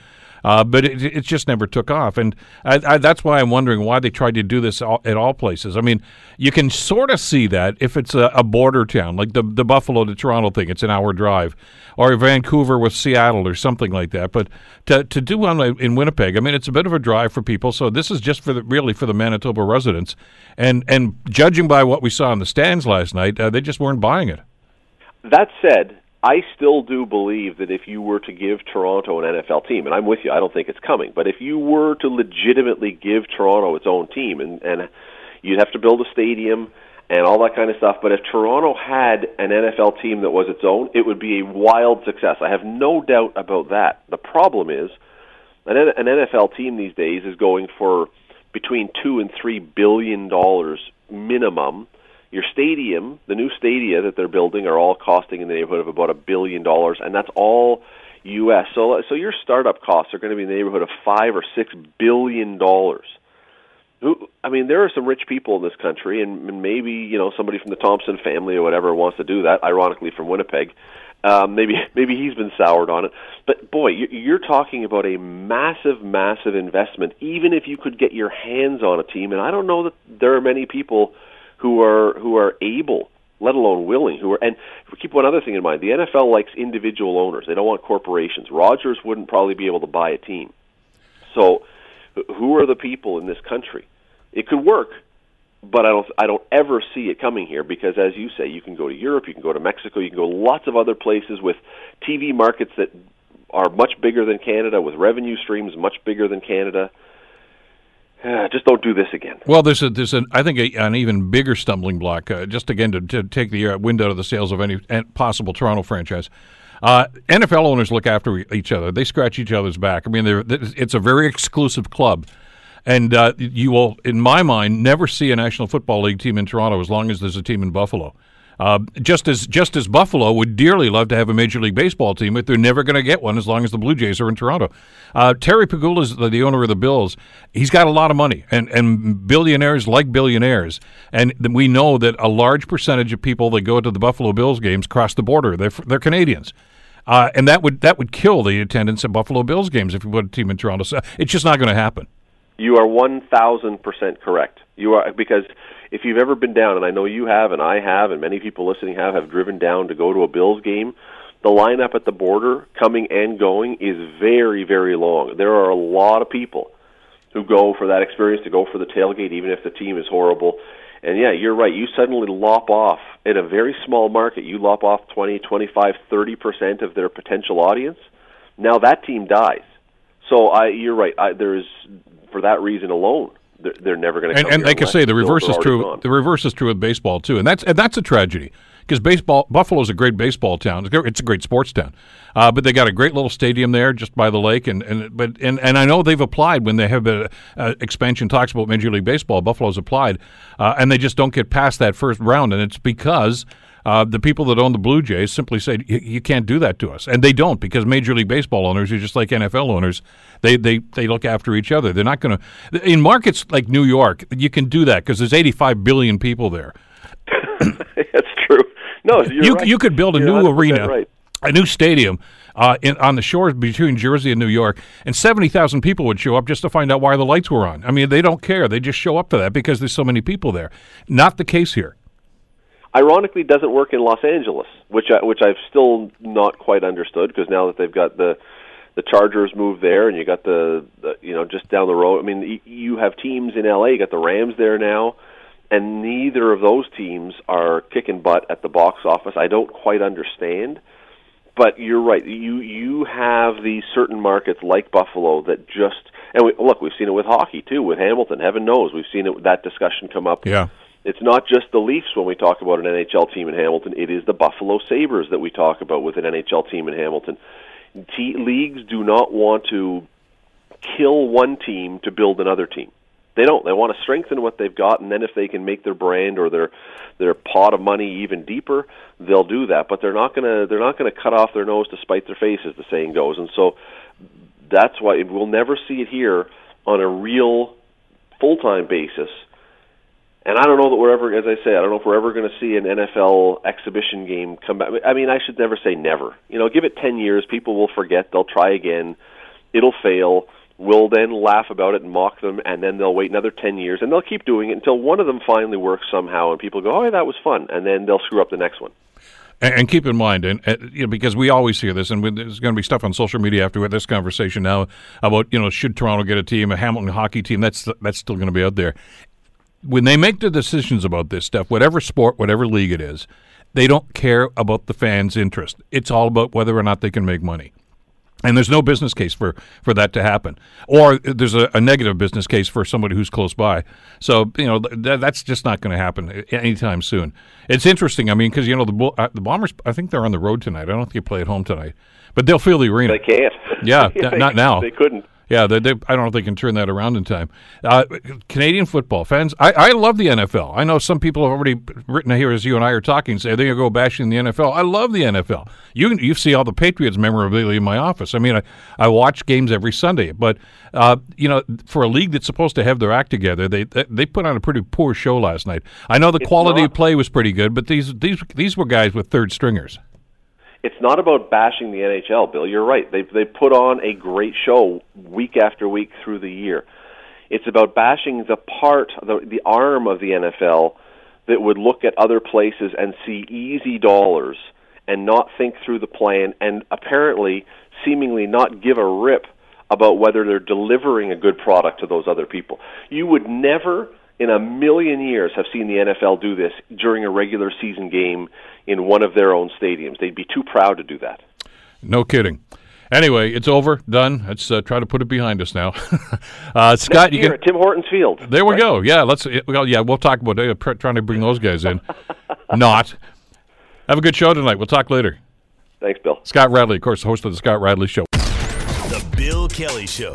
Uh, but it, it just never took off, and I, I, that's why I'm wondering why they tried to do this all, at all places. I mean, you can sort of see that if it's a, a border town, like the the Buffalo to Toronto thing, it's an hour drive, or Vancouver with Seattle or something like that. But to to do one in Winnipeg, I mean, it's a bit of a drive for people. So this is just for the really for the Manitoba residents, and and judging by what we saw in the stands last night, uh, they just weren't buying it. That said, I still do believe that if you were to give Toronto an NFL team, and I'm with you, I don't think it's coming, but if you were to legitimately give Toronto its own team, and, and you'd have to build a stadium and all that kind of stuff, but if Toronto had an NFL team that was its own, it would be a wild success. I have no doubt about that. The problem is, an, an NFL team these days is going for between two and three billion dollars minimum Your stadium, the new stadia that they're building, are all costing in the neighborhood of about a billion dollars, and that's all U.S. So, so your startup costs are going to be in the neighborhood of five or six billion dollars. Who, I mean, there are some rich people in this country, and, and maybe you know somebody from the Thomson family or whatever wants to do that. Ironically, from Winnipeg, um, maybe maybe he's been soured on it. But boy, you're talking about a massive, massive investment. Even if you could get your hands on a team, and I don't know that there are many people who are who are able, let alone willing, who are. And keep one other thing in mind: the NFL likes individual owners. They don't want corporations. Rogers wouldn't probably be able to buy a team. So, who are the people in this country? It could work, but I don't I don't ever see it coming here because as you say, you can go to Europe, you can go to Mexico, you can go lots of other places with TV markets that are much bigger than Canada with revenue streams much bigger than Canada. Uh, just don't do this again. Well, there's a, there's an I think a, an even bigger stumbling block. Uh, just again to, to take the uh, wind out of the sails of any possible Toronto franchise. Uh, NFL owners look after each other. They scratch each other's back. I mean, it's a very exclusive club. And uh, you will, in my mind, never see a National Football League team in Toronto as long as there's a team in Buffalo. Uh, just as just as Buffalo would dearly love to have a Major League Baseball team, but they're never going to get one as long as the Blue Jays are in Toronto. Uh, Terry Pegula is the, the, owner of the Bills. He's got a lot of money, and and billionaires like billionaires, and we know that a large percentage of people that go to the Buffalo Bills games cross the border. They're they're Canadians. Uh, and that would that would kill the attendance at Buffalo Bills games if you put a team in Toronto. So it's just not going to happen. You are one thousand percent correct. You are because if you've ever been down, and I know you have, and I have, and many people listening have, have driven down to go to a Bills game. The lineup at the border, coming and going, is very, very long. There are a lot of people who go for that experience, to go for the tailgate, even if the team is horrible. And yeah, you're right. You suddenly lop off in a very small market. You lop off 20, 25, 30 percent of their potential audience. Now that team dies. So I, you're right. I, there is for that reason alone, they're, they're never going to. And, and they can say the reverse is true. Gone. The reverse is true with baseball too, and that's and that's a tragedy because baseball Buffalo is a great baseball town. It's a great sports town, uh, but they got a great little stadium there just by the lake, and, and but and, and I know they've applied when they have a, a expansion talks about Major League Baseball. Buffalo's applied, uh, and they just don't get past that first round, and it's because uh, the people that own the Blue Jays simply say you can't do that to us, and they don't because Major League Baseball owners are just like NFL owners. They they they look after each other. They're not going to in markets like New York. You can do that because there's 85 billion people there. That's true. No, you right. you could build a you're new arena, right. a new stadium. Uh, in, on the shores between Jersey and New York, and 70,000 people would show up just to find out why the lights were on. I mean, they don't care. They just show up for that because there's so many people there. Not the case here ironically doesn't work in Los Angeles, which I, which I've still not quite understood because now that they've got the the Chargers moved there, and you got the, the you know just down the road. I mean, you have teams in LA. You got the Rams there now, and neither of those teams are kicking butt at the box office. I don't quite understand, but you're right. You you have these certain markets like Buffalo that just and we, look, we've seen it with hockey too, with Hamilton. Heaven knows, we've seen it that discussion come up. Yeah it's not just the Leafs when we talk about an NHL team in Hamilton. It is the Buffalo Sabres that we talk about with an NHL team in Hamilton. T- leagues do not want to kill one team to build another team. They don't. They want to strengthen what they've got, and then if they can make their brand or their their pot of money even deeper, they'll do that. But they're not gonna they're not gonna cut off their nose to spite their face, as the saying goes. And so that's why we'll never see it here on a real full time basis and I don't know that we're ever, as I say, I don't know if we're ever going to see an NFL exhibition game come back. I mean, I should never say never. You know, give it 10 years, people will forget, they'll try again, it'll fail. We'll then laugh about it and mock them, and then they'll wait another 10 years, and they'll keep doing it until one of them finally works somehow, and people go, oh, that was fun, and then they'll screw up the next one. And, keep in mind, and, and you know, because we always hear this, and there's going to be stuff on social media after this conversation now about you know should Toronto get a team, a Hamilton hockey team? That's that's still going to be out there when they make the decisions about this stuff, whatever sport, whatever league it is, they don't care about the fans' interest. It's all about whether or not they can make money. And there's no business case for, for that to happen, or there's a, a negative business case for somebody who's close by. So you know th- that's just not going to happen anytime soon. It's interesting. I mean, because you know the uh, the Bombers. I think they're on the road tonight. I don't think they play at home tonight, but they'll fill the arena. They can't. Yeah, not now. They couldn't. Yeah, they, they, I don't know if they can turn that around in time. Uh, Canadian football fans, I, I love the NFL. I know some people have already written here as you and I are talking, say they're going to go bashing the NFL. I love the NFL. You you see all the Patriots memorabilia in my office. I mean, I, I watch games every Sunday, but uh, you know, for a league that's supposed to have their act together, they they put on a pretty poor show last night. I know the It's quality not. of play was pretty good, but these these these were guys with third stringers. It's not about bashing the NHL, Bill. You're right. They they put on a great show week after week through the year. It's about bashing the part, the the arm of the NFL that would look at other places and see easy dollars and not think through the plan and apparently seemingly not give a rip about whether they're delivering a good product to those other people. You would never in a million years have seen the NFL do this during a regular season game in one of their own stadiums. They'd be too proud to do that. No kidding. Anyway, it's over, done. Let's uh, try to put it behind us now. uh, Scott, Next you year can. at Tim Hortons Field. There we right? go. Yeah, let's. Well, yeah, we'll talk about uh, trying to bring those guys in. Not. Have a good show tonight. We'll talk later. Thanks, Bill. Scott Radley, of course, host of the Scott Radley Show. The Bill Kelly Show,